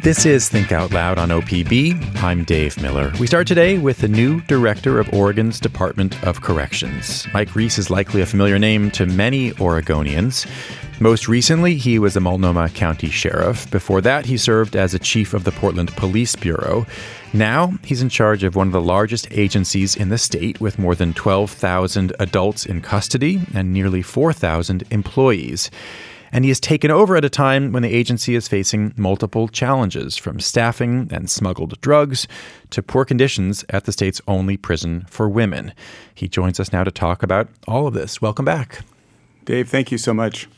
This is Think Out Loud on OPB. I'm Dave Miller. We start today with the new director of Oregon's Department of Corrections. Mike Reese is likely a familiar name to many Oregonians. Most recently, he was a Multnomah County Sheriff. Before that, he served as a chief of the Portland Police Bureau. Now, he's in charge of one of the largest agencies in the state with more than 12,000 adults in custody and nearly 4,000 employees and he has taken over at a time when the agency is facing multiple challenges from staffing and smuggled drugs to poor conditions at the state's only prison for women. He joins us now to talk about all of this. Welcome back. Dave, thank you so much.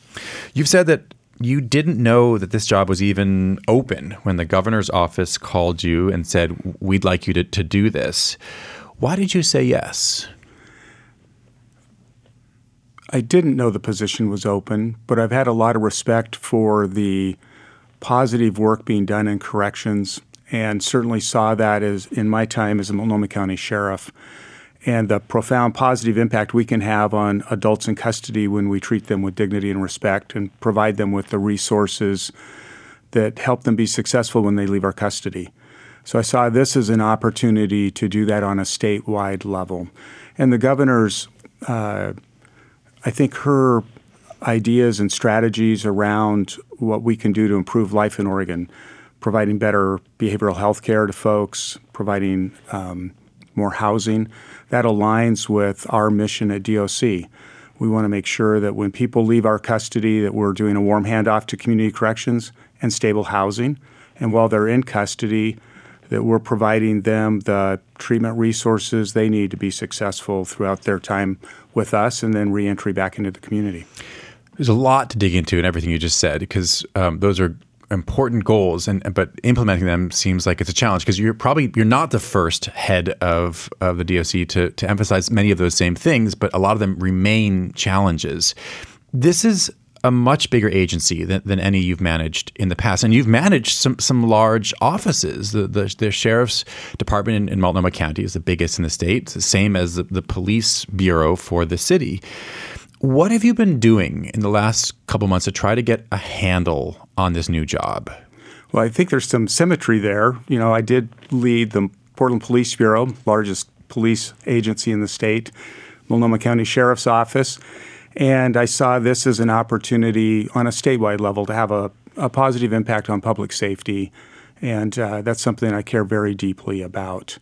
You've said that you didn't know that this job was even open when the governor's office called you and said, We'd like you to, to do this. Why did you say yes? I didn't know the position was open, but I've had a lot of respect for the positive work being done in corrections and certainly saw that as in my time as a Multnomah County Sheriff and the profound positive impact we can have on adults in custody when we treat them with dignity and respect and provide them with the resources that help them be successful when they leave our custody. So I saw this as an opportunity to do that on a statewide level. And the governor's uh, I think her ideas and strategies around what we can do to improve life in Oregon, providing better behavioral health care to folks, providing um, more housing, that aligns with our mission at DOC. We want to make sure that when people leave our custody that we're doing a warm handoff to community corrections and stable housing. And while they're in custody, that we're providing them the treatment resources they need to be successful throughout their time with us and then reentry back into the community. There's a lot to dig into in everything you just said because um, those are important goals and but implementing them seems like it's a challenge because you're probably you're not the first head of of the DOC to to emphasize many of those same things but a lot of them remain challenges this is a much bigger agency than, than any you've managed in the past. And you've managed some, some large offices. The, the, the sheriff's department in, in, Multnomah County is the biggest in the state, it's the same as the, the police bureau for the city. What have you been doing in the last couple months to try to get a handle on this new job? Well, I think there's some symmetry there. You know, I did lead the Portland Police Bureau, largest police agency in the state, Multnomah County Sheriff's Office. And I saw this as an opportunity on a statewide level to have a, a positive impact on public safety. And uh, that's something I care very deeply about.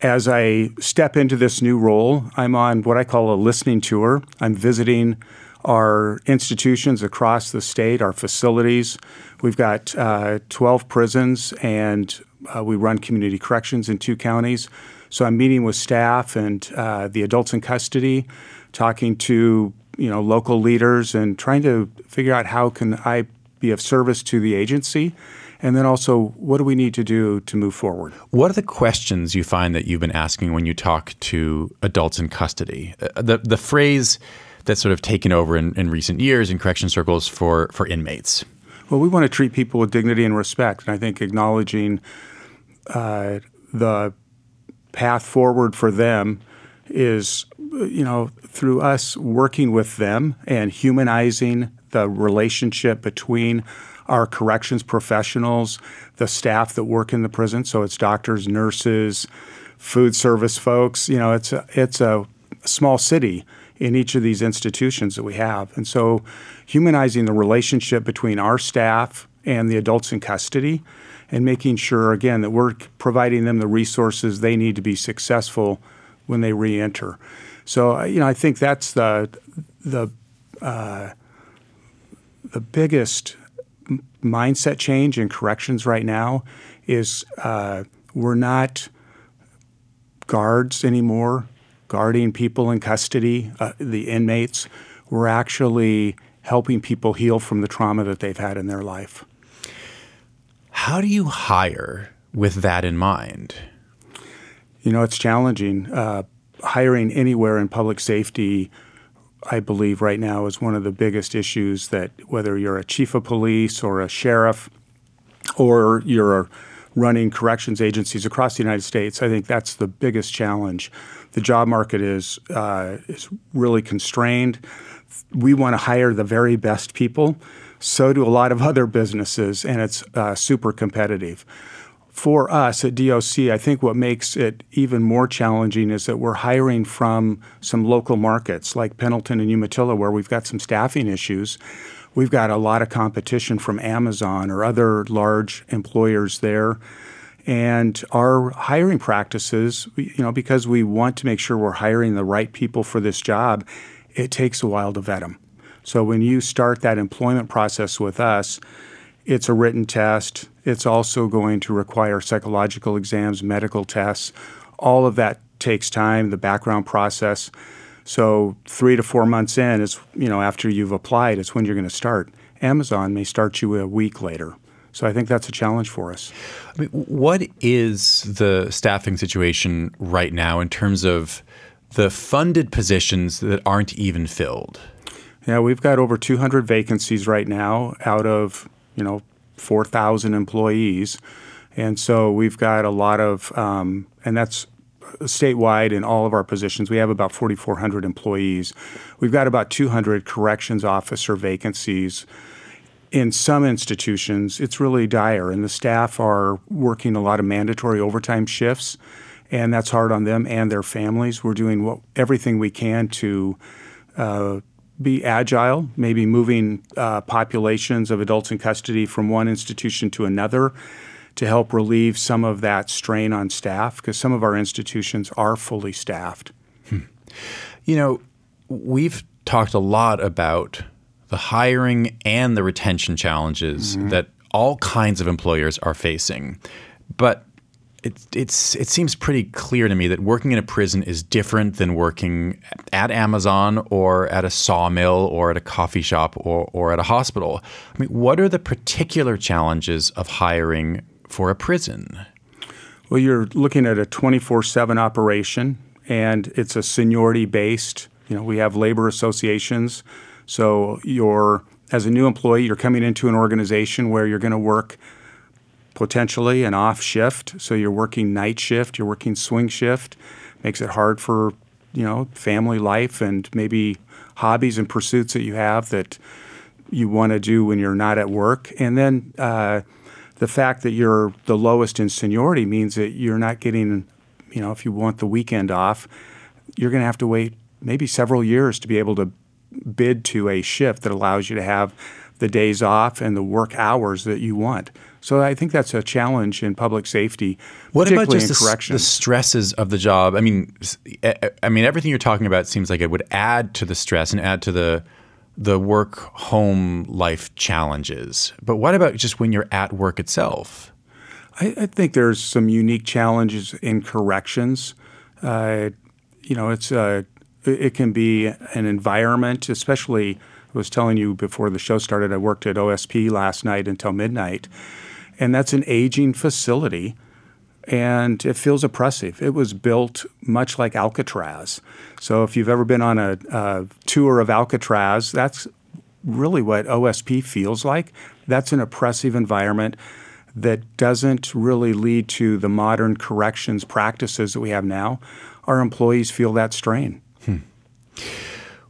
As I step into this new role, I'm on what I call a listening tour. I'm visiting our institutions across the state, our facilities. We've got uh, 12 prisons, and uh, we run community corrections in two counties. So I'm meeting with staff and uh, the adults in custody talking to you know local leaders and trying to figure out how can I be of service to the agency and then also what do we need to do to move forward? What are the questions you find that you've been asking when you talk to adults in custody? Uh, the the phrase that's sort of taken over in, in recent years in correction circles for for inmates. Well we want to treat people with dignity and respect. And i think acknowledging uh, the path forward for them is you know, through us working with them and humanizing the relationship between our corrections professionals, the staff that work in the prison. So it's doctors, nurses, food service folks. You know, it's a, it's a small city in each of these institutions that we have. And so humanizing the relationship between our staff and the adults in custody and making sure, again, that we're providing them the resources they need to be successful when they reenter. So uh, you know, I think that's the the uh, the biggest mindset change in corrections right now is uh, we're not guards anymore guarding people in custody, uh, the inmates. We're actually helping people heal from the trauma that they've had in their life. How do you hire with that in mind? You know, it's challenging. Uh, hiring anywhere in public safety, I believe right now is one of the biggest issues that whether you're a chief of police or a sheriff or you're running corrections agencies across the United States, I think that's the biggest challenge. The job market is uh, is really constrained. we want to hire the very best people. So do a lot of other businesses, and it's uh, super competitive. For us at DOC, I think what makes it even more challenging is that we're hiring from some local markets like Pendleton and Umatilla, where we've got some staffing issues. We've got a lot of competition from Amazon or other large employers there. And our hiring practices, you know, because we want to make sure we're hiring the right people for this job, it takes a while to vet them. So when you start that employment process with us, it's a written test. It's also going to require psychological exams, medical tests. All of that takes time, the background process. So three to four months in is, you know, after you've applied, it's when you're going to start. Amazon may start you a week later. So I think that's a challenge for us. I mean, what is the staffing situation right now in terms of the funded positions that aren't even filled? Yeah, we've got over 200 vacancies right now out of, you know, 4,000 employees. And so we've got a lot of, um, and that's statewide in all of our positions. We have about 4,400 employees. We've got about 200 corrections officer vacancies. In some institutions, it's really dire, and the staff are working a lot of mandatory overtime shifts and that's hard on them and their families. We're doing what, everything we can to uh, be agile, maybe moving uh, populations of adults in custody from one institution to another to help relieve some of that strain on staff because some of our institutions are fully staffed. Hmm. You know, we've talked a lot about the hiring and the retention challenges mm-hmm. that all kinds of employers are facing. But it, it's it seems pretty clear to me that working in a prison is different than working at Amazon or at a sawmill or at a coffee shop or, or at a hospital. I mean, what are the particular challenges of hiring for a prison? Well, you're looking at a 24/7 operation, and it's a seniority based. You know, we have labor associations, so you're as a new employee, you're coming into an organization where you're going to work potentially an off shift. So you're working night shift, you're working swing shift. Makes it hard for you know family life and maybe hobbies and pursuits that you have that you want to do when you're not at work. And then uh, the fact that you're the lowest in seniority means that you're not getting, you know, if you want the weekend off, you're going to have to wait maybe several years to be able to bid to a shift that allows you to have the days off and the work hours that you want. So I think that's a challenge in public safety. What about just the, the, stresses of the job? I mean, I mean, everything you're talking about seems like it would add to the stress and add to the the work home life challenges. But what about just when you're at work itself? I, I think there's some unique challenges in corrections. Uh, you know, it's uh, it can be an environment, especially. I was telling you before the show started, I worked at OSP last night until midnight and that's an aging facility and it feels oppressive. It was built much like Alcatraz. So if you've ever been on a, a, tour of Alcatraz, that's really what OSP feels like. That's an oppressive environment that doesn't really lead to the modern corrections practices that we have now. Our employees feel that strain. Hmm.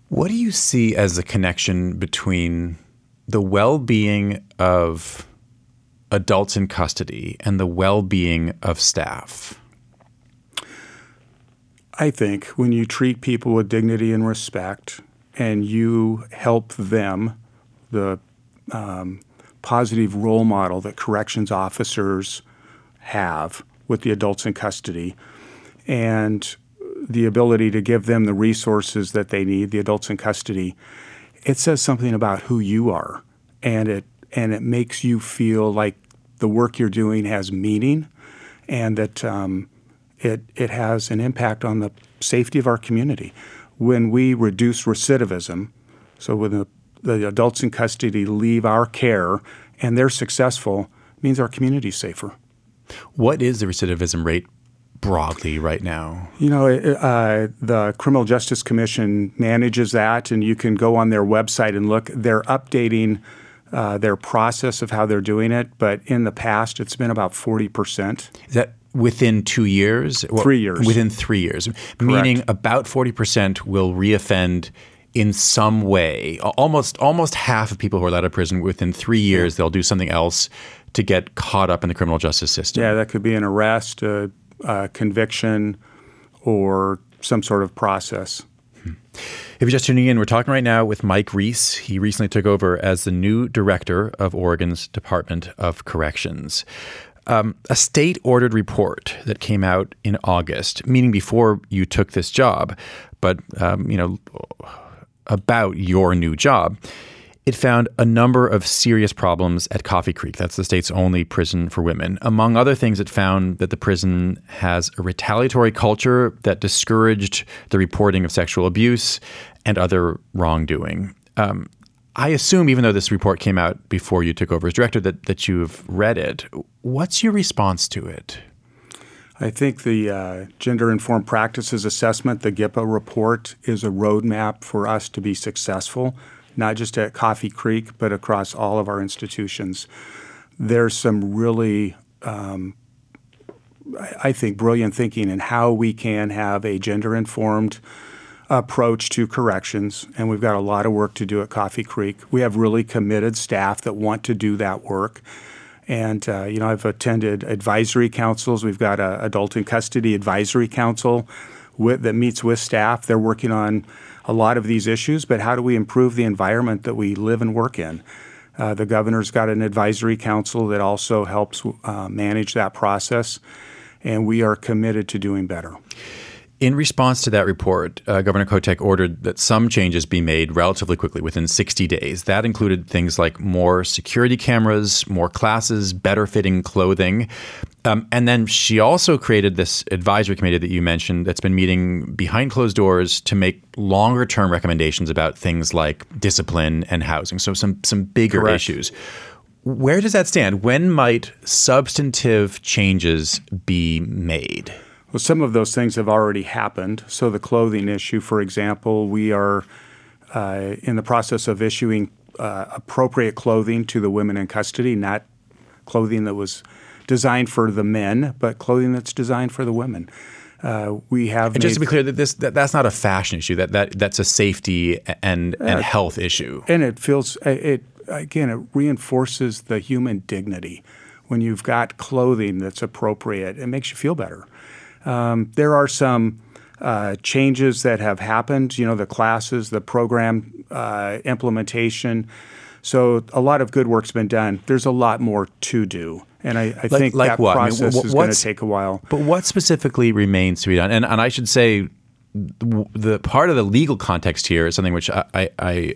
What do you see as the connection between the well being of adults in custody and the well being of staff? I think when you treat people with dignity and respect and you help them, the um, positive role model that corrections officers have with the adults in custody, and the ability to give them the resources that they need, the adults in custody, it says something about who you are. And it and it makes you feel like the work you're doing has meaning and that um, it, it has an impact on the safety of our community. When we reduce recidivism, so when the, the adults in custody leave our care and they're successful, means our community is safer. What is the recidivism rate broadly right now? You know, uh, the Criminal Justice Commission manages that, and you can go on their website and look. They're updating uh, their process of how they're doing it, but in the past, it's been about 40%. Is that within two years? Three years. Within three years. Correct. Meaning about 40% will reoffend in some way. Almost almost half of people who are let out of prison within three years, they'll do something else to get caught up in the criminal justice system. Yeah, that could be an arrest, a, a conviction, or some sort of process. If you're just tuning in, we're talking right now with Mike Reese. He recently took over as the new director of Oregon's Department of Corrections. Um, a state ordered report that came out in August, meaning before you took this job, but um, you know about your new job. It found a number of serious problems at Coffee Creek. That's the state's only prison for women. Among other things, it found that the prison has a retaliatory culture that discouraged the reporting of sexual abuse and other wrongdoing. Um, I assume, even though this report came out before you took over as director, that, that you've read it. What's your response to it? I think the uh, Gender Informed Practices Assessment, the GIPA report, is a roadmap for us to be successful not just at Coffee Creek, but across all of our institutions. There's some really, um, I think, brilliant thinking in how we can have a gender informed approach to corrections, and we've got a lot of work to do at Coffee Creek. We have really committed staff that want to do that work. And, uh, you know, I've attended advisory councils. We've got an adult in custody advisory council with, that meets with staff. They're working on a lot of these issues, but how do we improve the environment that we live and work in? Uh, the governor's got an advisory council that also helps uh, manage that process, and we are committed to doing better. In response to that report, uh, Governor Kotek ordered that some changes be made relatively quickly, within 60 days. That included things like more security cameras, more classes, better fitting clothing. Um, and then she also created this advisory committee that you mentioned that's been meeting behind closed doors to make longer term recommendations about things like discipline and housing. So, some, some bigger Correct. issues. Where does that stand? When might substantive changes be made? Well, some of those things have already happened. So, the clothing issue, for example, we are uh, in the process of issuing uh, appropriate clothing to the women in custody, not clothing that was designed for the men, but clothing that's designed for the women. Uh, we have and just to be clear that this that, that's not a fashion issue that, that that's a safety and and health issue and it feels it again it reinforces the human dignity when you've got clothing that's appropriate it makes you feel better um, there are some uh, changes that have happened, you know, the classes, the program uh, implementation. So a lot of good work's been done. There's a lot more to do. And I, I like, think like that what? process I mean, is going to take a while. But what specifically remains to be done? And, and I should say, the, the part of the legal context here is something which I, I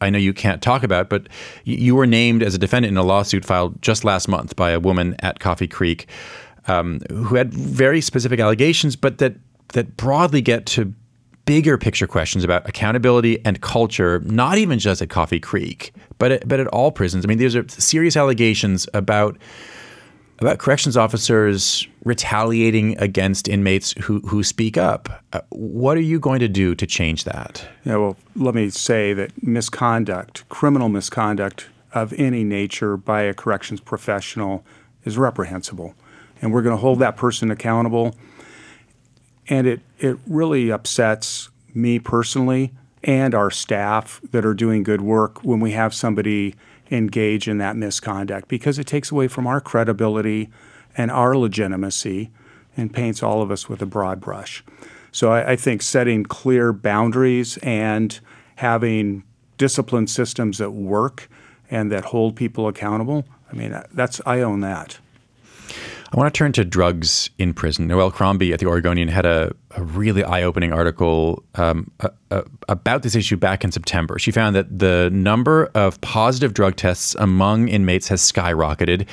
I know you can't talk about, but you were named as a defendant in a lawsuit filed just last month by a woman at Coffee Creek um, who had very specific allegations, but that that broadly get to bigger picture questions about accountability and culture, not even just at Coffee Creek, but at, but at all prisons. I mean, these are serious allegations about about corrections officers retaliating against inmates who who speak up. Uh, what are you going to do to change that? Yeah, well, let me say that misconduct, criminal misconduct of any nature by a corrections professional is reprehensible and we're going to hold that person accountable. And it, it really upsets me personally and our staff that are doing good work when we have somebody engage in that misconduct because it takes away from our credibility and our legitimacy and paints all of us with a broad brush. So I, I think setting clear boundaries and having discipline systems that work and that hold people accountable, I mean, that's I own that. I want to turn to drugs in prison. Noelle Crombie at the Oregonian had a, a really eye opening article um, about this issue back in September. She found that the number of positive drug tests among inmates has skyrocketed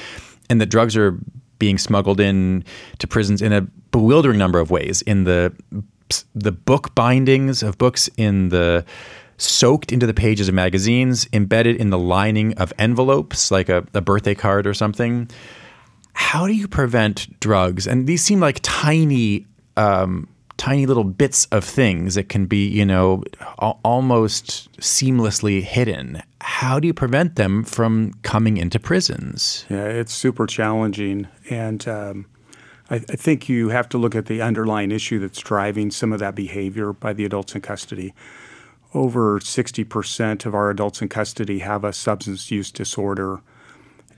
and that drugs are being smuggled in to prisons in a bewildering number of ways in the the book bindings of books in the soaked into the pages of magazines embedded in the lining of envelopes like a, a birthday card or something how do you prevent drugs? And these seem like tiny, um, tiny little bits of things that can be, you know, al- almost seamlessly hidden. How do you prevent them from coming into prisons? Yeah, it's super challenging, and um, I, I think you have to look at the underlying issue that's driving some of that behavior by the adults in custody. over 60% of our adults in custody have a substance use disorder,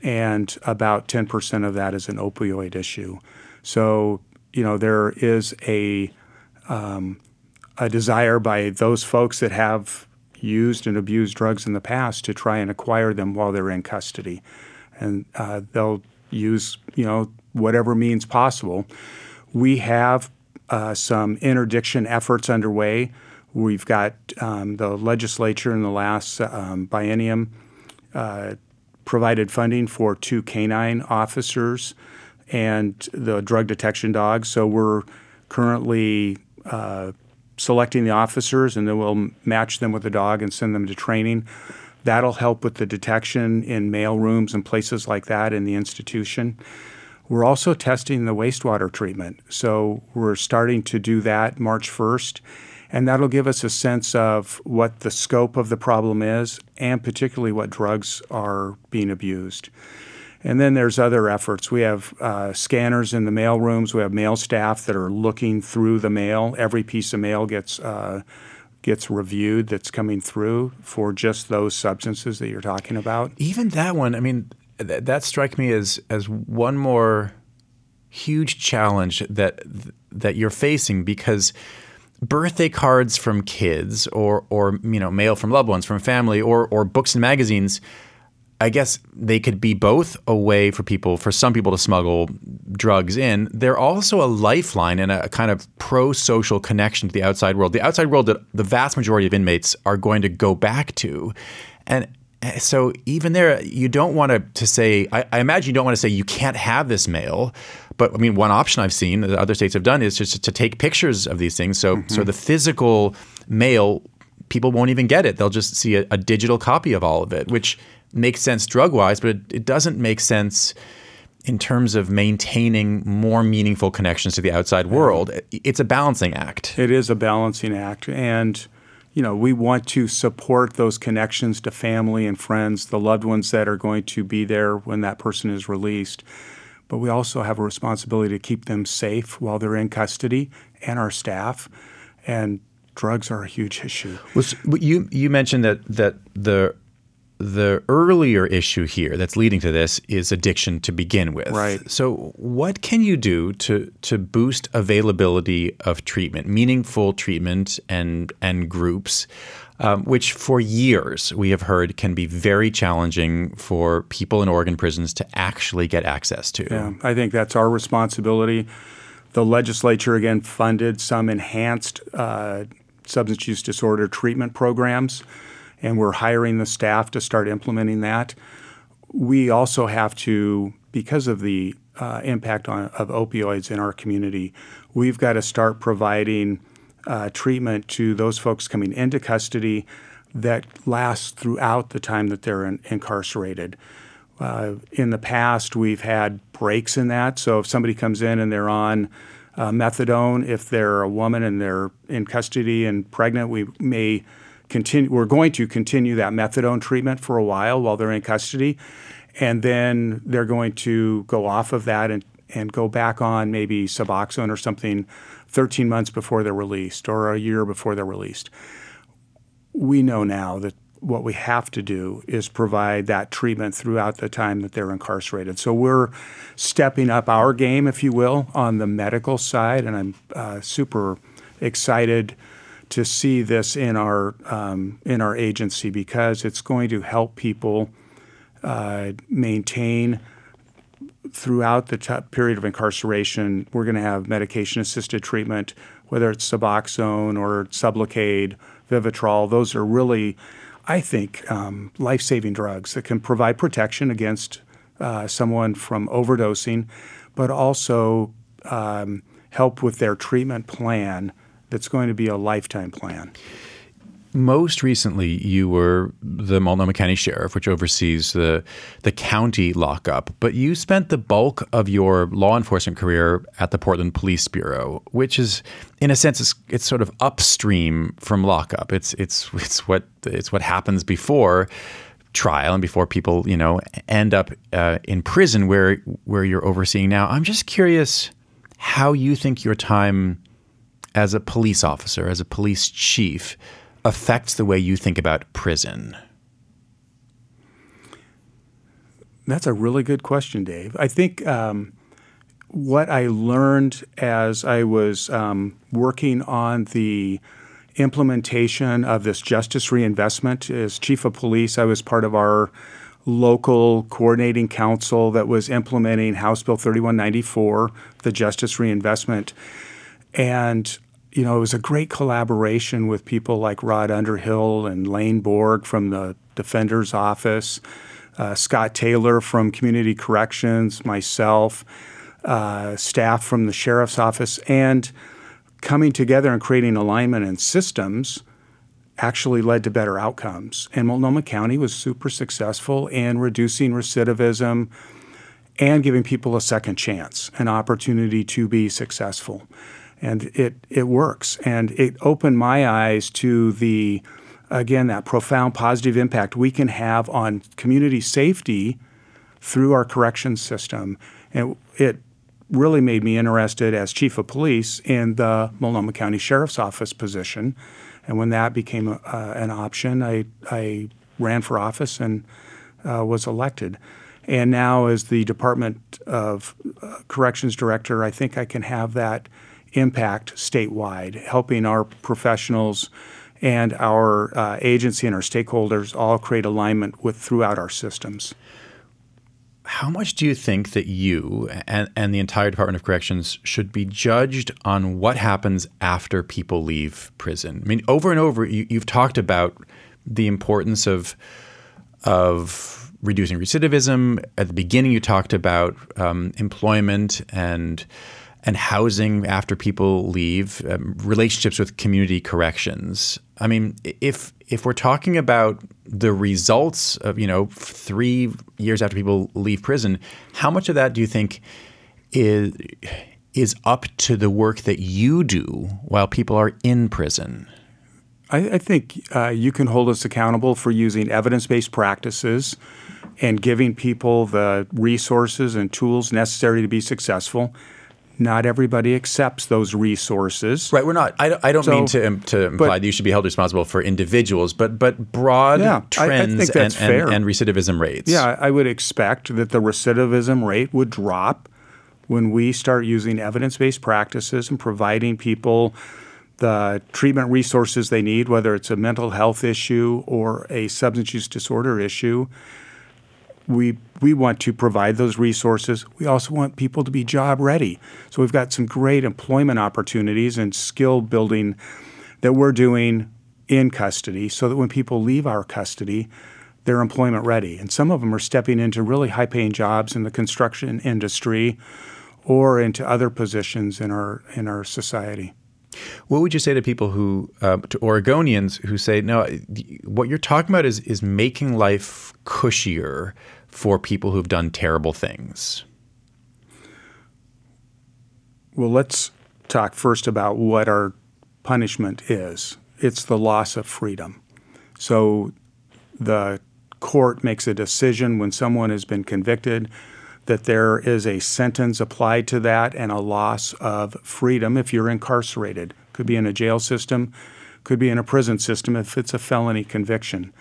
and about 10% of that is an opioid issue. So, you know, there is a um, a desire by those folks that have used and abused drugs in the past to try and acquire them while they're in custody, and uh, they'll use you know whatever means possible. We have uh, some interdiction efforts underway. We've got um, the legislature in the last um, biennium uh, provided funding for two canine officers and the drug detection dogs. So we're currently uh, selecting the officers, and then we'll match them with the dog and send them to training. That'll help with the detection in mail rooms and places like that in the institution. We're also testing the wastewater treatment. So we're starting to do that March 1st, and that'll give us a sense of what the scope of the problem is and particularly what drugs are being abused. And then there's other efforts. We have uh, scanners in the mail rooms. We have mail staff that are looking through the mail. Every piece of mail gets uh, gets reviewed that's coming through for just those substances that you're talking about. Even that one, I mean, th- that strike me as as one more huge challenge that that you're facing because birthday cards from kids or or you know mail from loved ones from family or or books and magazines I guess they could be both a way for people, for some people to smuggle drugs in. They're also a lifeline and a kind of pro social connection to the outside world, the outside world that the vast majority of inmates are going to go back to. And eh, so even there, you don't want to, to say, I, I imagine you don't want to say you can't have this mail. But I mean, one option I've seen that other states have done is just to take pictures of these things. So, mm-hmm. so the physical mail, people won't even get it. They'll just see a, a digital copy of all of it, which makes sense drug wise, but it, it doesn't make sense in terms of maintaining more meaningful connections to the outside world. It's a balancing act. It is a balancing act. And, you know, we want to support those connections to family and friends, the loved ones that are going to be there when that person is released. But we also have a responsibility to keep them safe while they're in custody and our staff. And drugs are a huge issue. You you mentioned that that the the earlier issue here that's leading to this is addiction to begin with. Right. So, what can you do to to boost availability of treatment, meaningful treatment, and and groups, um, which for years we have heard can be very challenging for people in Oregon prisons to actually get access to. Yeah, I think that's our responsibility. The legislature again funded some enhanced uh, substance use disorder treatment programs and we're hiring the staff to start implementing that. We also have to, because of the uh, impact on, of opioids in our community, we've got to start providing uh, treatment to those folks coming into custody that lasts throughout the time that they're in, incarcerated. Uh, in the past, we've had breaks in that. So if somebody comes in and they're on uh, methadone, if they're a woman and they're in custody and pregnant, we may continue. We're going to continue that methadone treatment for a while while they're in custody, and then they're going to go off of that and and go back on maybe Suboxone or something 13 months before they're released or a year before they're released. We know now that what we have to do is provide that treatment throughout the time that they're incarcerated. So we're stepping up our game, if you will, on the medical side, and I'm uh, super excited to see this in our um, in our agency because it's going to help people uh, maintain throughout the period of incarceration. We're going to have medication assisted treatment, whether it's Suboxone or Sublocade, Vivitrol. Those are really, I think, um, life saving drugs that can provide protection against uh, someone from overdosing, but also um, help with their treatment plan that's going to be a lifetime plan. Most recently, you were the Multnomah County Sheriff, which oversees the the county lockup. But you spent the bulk of your law enforcement career at the Portland Police Bureau, which is, in a sense, it's, it's sort of upstream from lockup. It's it's it's what it's what happens before trial and before people you know end up uh, in prison where where you're overseeing now. I'm just curious how you think your time as a police officer, as a police chief, affects the way you think about prison? That's a really good question, Dave. I think um, what I learned as I was um, working on the implementation of this justice reinvestment as chief of police, I was part of our local coordinating council that was implementing House Bill 3194, the justice reinvestment. And you know, it was a great collaboration with people like Rod Underhill and Lane Borg from the Defender's Office, uh, Scott Taylor from Community Corrections, myself, uh, staff from the Sheriff's Office, and coming together and creating alignment and systems actually led to better outcomes. And Multnomah County was super successful in reducing recidivism and giving people a second chance, an opportunity to be successful and it it works. And it opened my eyes to the again that profound positive impact we can have on community safety through our corrections system. And it really made me interested as chief of police in the Multnomah County Sheriff's Office position. And when that became a, uh, an option, I, I ran for office and uh, was elected. And now, as the Department of uh, Corrections Director, I think I can have that impact statewide, helping our professionals and our uh, agency and our stakeholders all create alignment with throughout our systems. How much do you think that you and, and the entire Department of Corrections should be judged on what happens after people leave prison? I mean, over and over, you, you've talked about the importance of of reducing recidivism. At the beginning, you talked about um, employment and and housing after people leave, um, relationships with community corrections. I mean, if if we're talking about the results of you know three years after people leave prison, how much of that do you think is is up to the work that you do while people are in prison? I, I think uh, you can hold us accountable for using evidence based practices and giving people the resources and tools necessary to be successful not everybody accepts those resources. Right. We're not. I, I don't so, mean to um, to imply but, that you should be held responsible for individuals, but but broad yeah, trends I, I and, and, and, recidivism rates. Yeah, I would expect that the recidivism rate would drop when we start using evidence based practices and providing people the treatment resources they need, whether it's a mental health issue or a substance use disorder issue we we want to provide those resources. We also want people to be job ready. So we've got some great employment opportunities and skill building that we're doing in custody so that when people leave our custody, they're employment ready. And some of them are stepping into really high paying jobs in the construction industry or into other positions in our in our society. What would you say to people who, uh, to Oregonians who say, no, what you're talking about is is making life cushier for people who've done terrible things? Well, let's talk first about what our punishment is. It's the loss of freedom. So the court makes a decision when someone has been convicted that there is a sentence applied to that and a loss of freedom if you're incarcerated. Could be in a jail system, could be in a prison system if it's a felony conviction.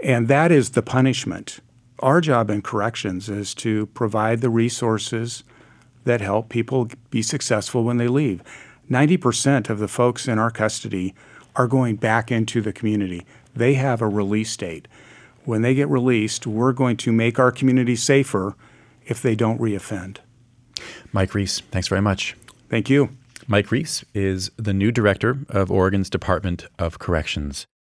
And that is the punishment. Our job in corrections is to provide the resources that help people be successful when they leave. 90% of the folks in our custody are going back into the community. They have a release date. When they get released, we're going to make our community safer if they don't reoffend. Mike Reese, thanks very much. Thank you. Mike Reese is the new director of Oregon's Department of Corrections.